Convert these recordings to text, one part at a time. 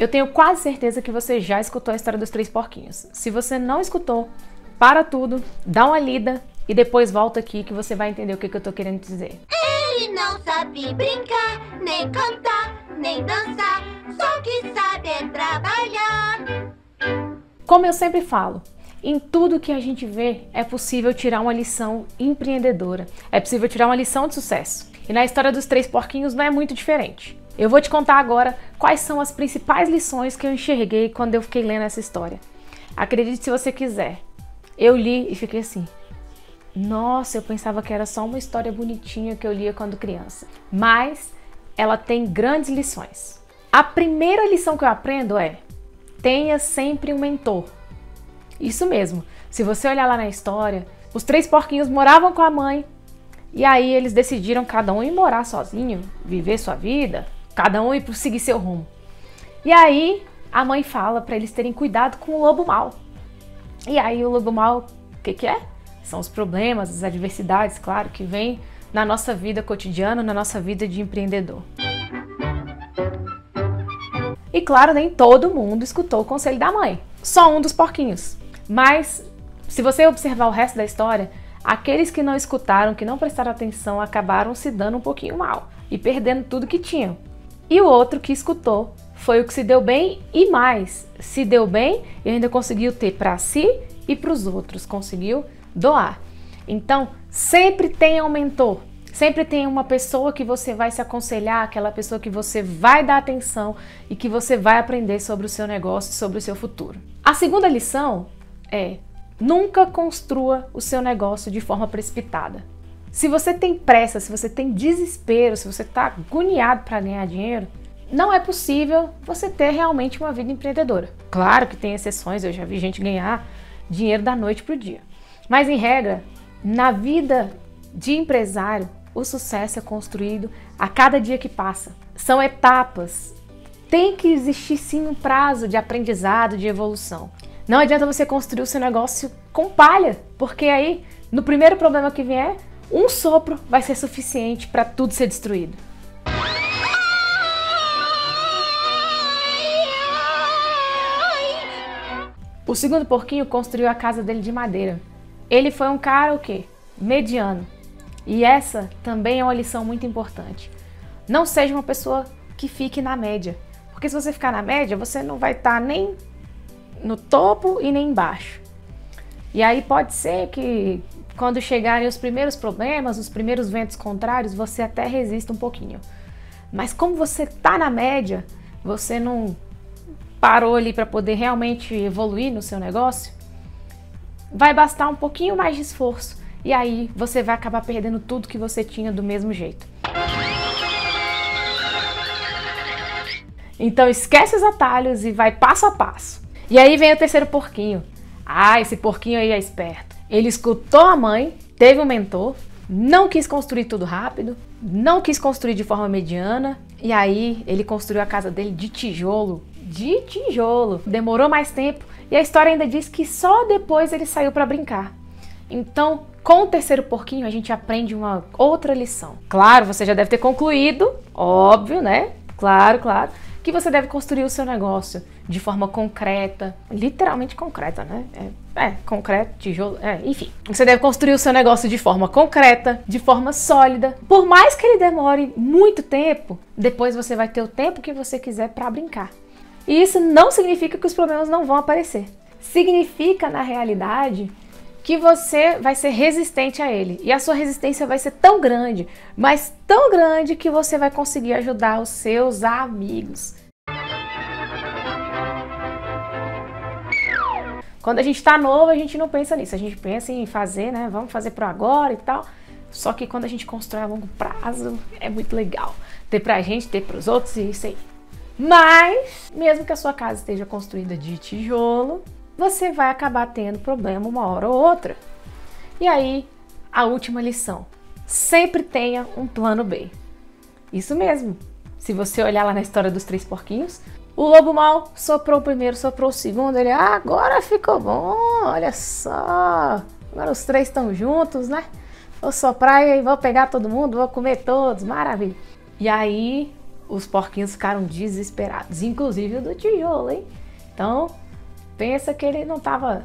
Eu tenho quase certeza que você já escutou a história dos três porquinhos. Se você não escutou, para tudo, dá uma lida e depois volta aqui que você vai entender o que, que eu tô querendo dizer. Ele não sabe brincar, nem cantar, nem dançar, só que sabe é trabalhar. Como eu sempre falo, em tudo que a gente vê é possível tirar uma lição empreendedora, é possível tirar uma lição de sucesso. E na história dos três porquinhos não é muito diferente. Eu vou te contar agora quais são as principais lições que eu enxerguei quando eu fiquei lendo essa história. Acredite se você quiser. Eu li e fiquei assim: nossa, eu pensava que era só uma história bonitinha que eu lia quando criança. Mas ela tem grandes lições. A primeira lição que eu aprendo é: tenha sempre um mentor. Isso mesmo. Se você olhar lá na história, os três porquinhos moravam com a mãe e aí eles decidiram cada um ir morar sozinho, viver sua vida, cada um ir seguir seu rumo. E aí a mãe fala para eles terem cuidado com o lobo mal. E aí o lobo mal, o que, que é? São os problemas, as adversidades, claro, que vêm na nossa vida cotidiana, na nossa vida de empreendedor. E claro, nem todo mundo escutou o conselho da mãe, só um dos porquinhos. Mas se você observar o resto da história, aqueles que não escutaram, que não prestaram atenção, acabaram se dando um pouquinho mal e perdendo tudo que tinham. E o outro que escutou foi o que se deu bem e mais, se deu bem e ainda conseguiu ter para si e para os outros, conseguiu doar. Então, sempre tenha um mentor, sempre tenha uma pessoa que você vai se aconselhar, aquela pessoa que você vai dar atenção e que você vai aprender sobre o seu negócio, sobre o seu futuro. A segunda lição é: nunca construa o seu negócio de forma precipitada. Se você tem pressa, se você tem desespero, se você está agoniado para ganhar dinheiro, não é possível você ter realmente uma vida empreendedora. Claro que tem exceções, eu já vi gente ganhar dinheiro da noite para o dia. Mas, em regra, na vida de empresário, o sucesso é construído a cada dia que passa. São etapas. Tem que existir sim um prazo de aprendizado, de evolução. Não adianta você construir o seu negócio com palha, porque aí, no primeiro problema que vier, um sopro vai ser suficiente para tudo ser destruído. O segundo porquinho construiu a casa dele de madeira. Ele foi um cara o quê? Mediano. E essa também é uma lição muito importante. Não seja uma pessoa que fique na média. Porque se você ficar na média, você não vai estar tá nem no topo e nem embaixo. E aí pode ser que quando chegarem os primeiros problemas, os primeiros ventos contrários, você até resista um pouquinho. Mas como você está na média, você não parou ali para poder realmente evoluir no seu negócio, vai bastar um pouquinho mais de esforço e aí você vai acabar perdendo tudo que você tinha do mesmo jeito. Então esquece os atalhos e vai passo a passo. E aí vem o terceiro porquinho. Ah, esse porquinho aí é esperto. Ele escutou a mãe, teve um mentor, não quis construir tudo rápido, não quis construir de forma mediana, e aí ele construiu a casa dele de tijolo. De tijolo. Demorou mais tempo, e a história ainda diz que só depois ele saiu para brincar. Então, com o terceiro porquinho, a gente aprende uma outra lição. Claro, você já deve ter concluído, óbvio, né? Claro, claro, que você deve construir o seu negócio de forma concreta, literalmente concreta, né? É, é concreto, tijolo, é, enfim. Você deve construir o seu negócio de forma concreta, de forma sólida. Por mais que ele demore muito tempo, depois você vai ter o tempo que você quiser para brincar. E isso não significa que os problemas não vão aparecer. Significa, na realidade, que você vai ser resistente a ele. E a sua resistência vai ser tão grande, mas tão grande que você vai conseguir ajudar os seus amigos. Quando a gente está novo, a gente não pensa nisso. A gente pensa em fazer, né? Vamos fazer para agora e tal. Só que quando a gente constrói a longo prazo, é muito legal. Ter pra gente, ter pros outros e isso aí. Mas, mesmo que a sua casa esteja construída de tijolo, você vai acabar tendo problema uma hora ou outra. E aí, a última lição: sempre tenha um plano B. Isso mesmo. Se você olhar lá na história dos três porquinhos, o lobo mal soprou o primeiro, soprou o segundo. Ele, ah, agora ficou bom, olha só. Agora os três estão juntos, né? Vou soprar e vou pegar todo mundo, vou comer todos, maravilha. E aí os porquinhos ficaram desesperados, inclusive o do tijolo, hein? Então, pensa que ele não estava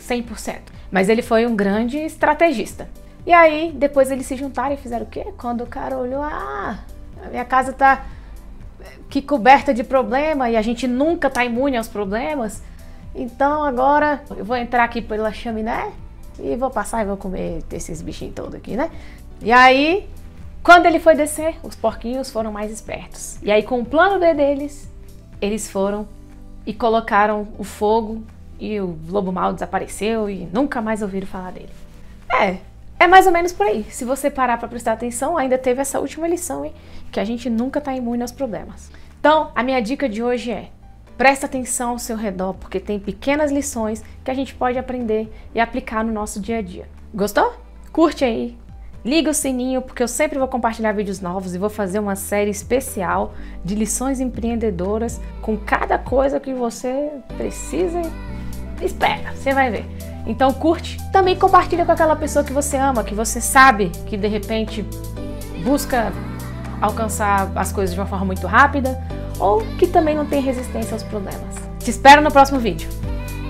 100%, mas ele foi um grande estrategista. E aí, depois eles se juntaram e fizeram o quê? Quando o cara olhou, ah, a minha casa tá que coberta de problema e a gente nunca tá imune aos problemas. Então agora eu vou entrar aqui pela chaminé e vou passar e vou comer esses bichinhos todos aqui, né? E aí, quando ele foi descer, os porquinhos foram mais espertos. E aí, com o plano B deles, eles foram e colocaram o fogo e o lobo mal desapareceu e nunca mais ouviram falar dele. É, é mais ou menos por aí. Se você parar para prestar atenção, ainda teve essa última lição, hein? Que a gente nunca tá imune aos problemas. Então, a minha dica de hoje é: presta atenção ao seu redor, porque tem pequenas lições que a gente pode aprender e aplicar no nosso dia a dia. Gostou? Curte aí, Liga o sininho porque eu sempre vou compartilhar vídeos novos e vou fazer uma série especial de lições empreendedoras com cada coisa que você precisa. Espera, você vai ver. Então curte, também compartilha com aquela pessoa que você ama, que você sabe que de repente busca alcançar as coisas de uma forma muito rápida ou que também não tem resistência aos problemas. Te espero no próximo vídeo.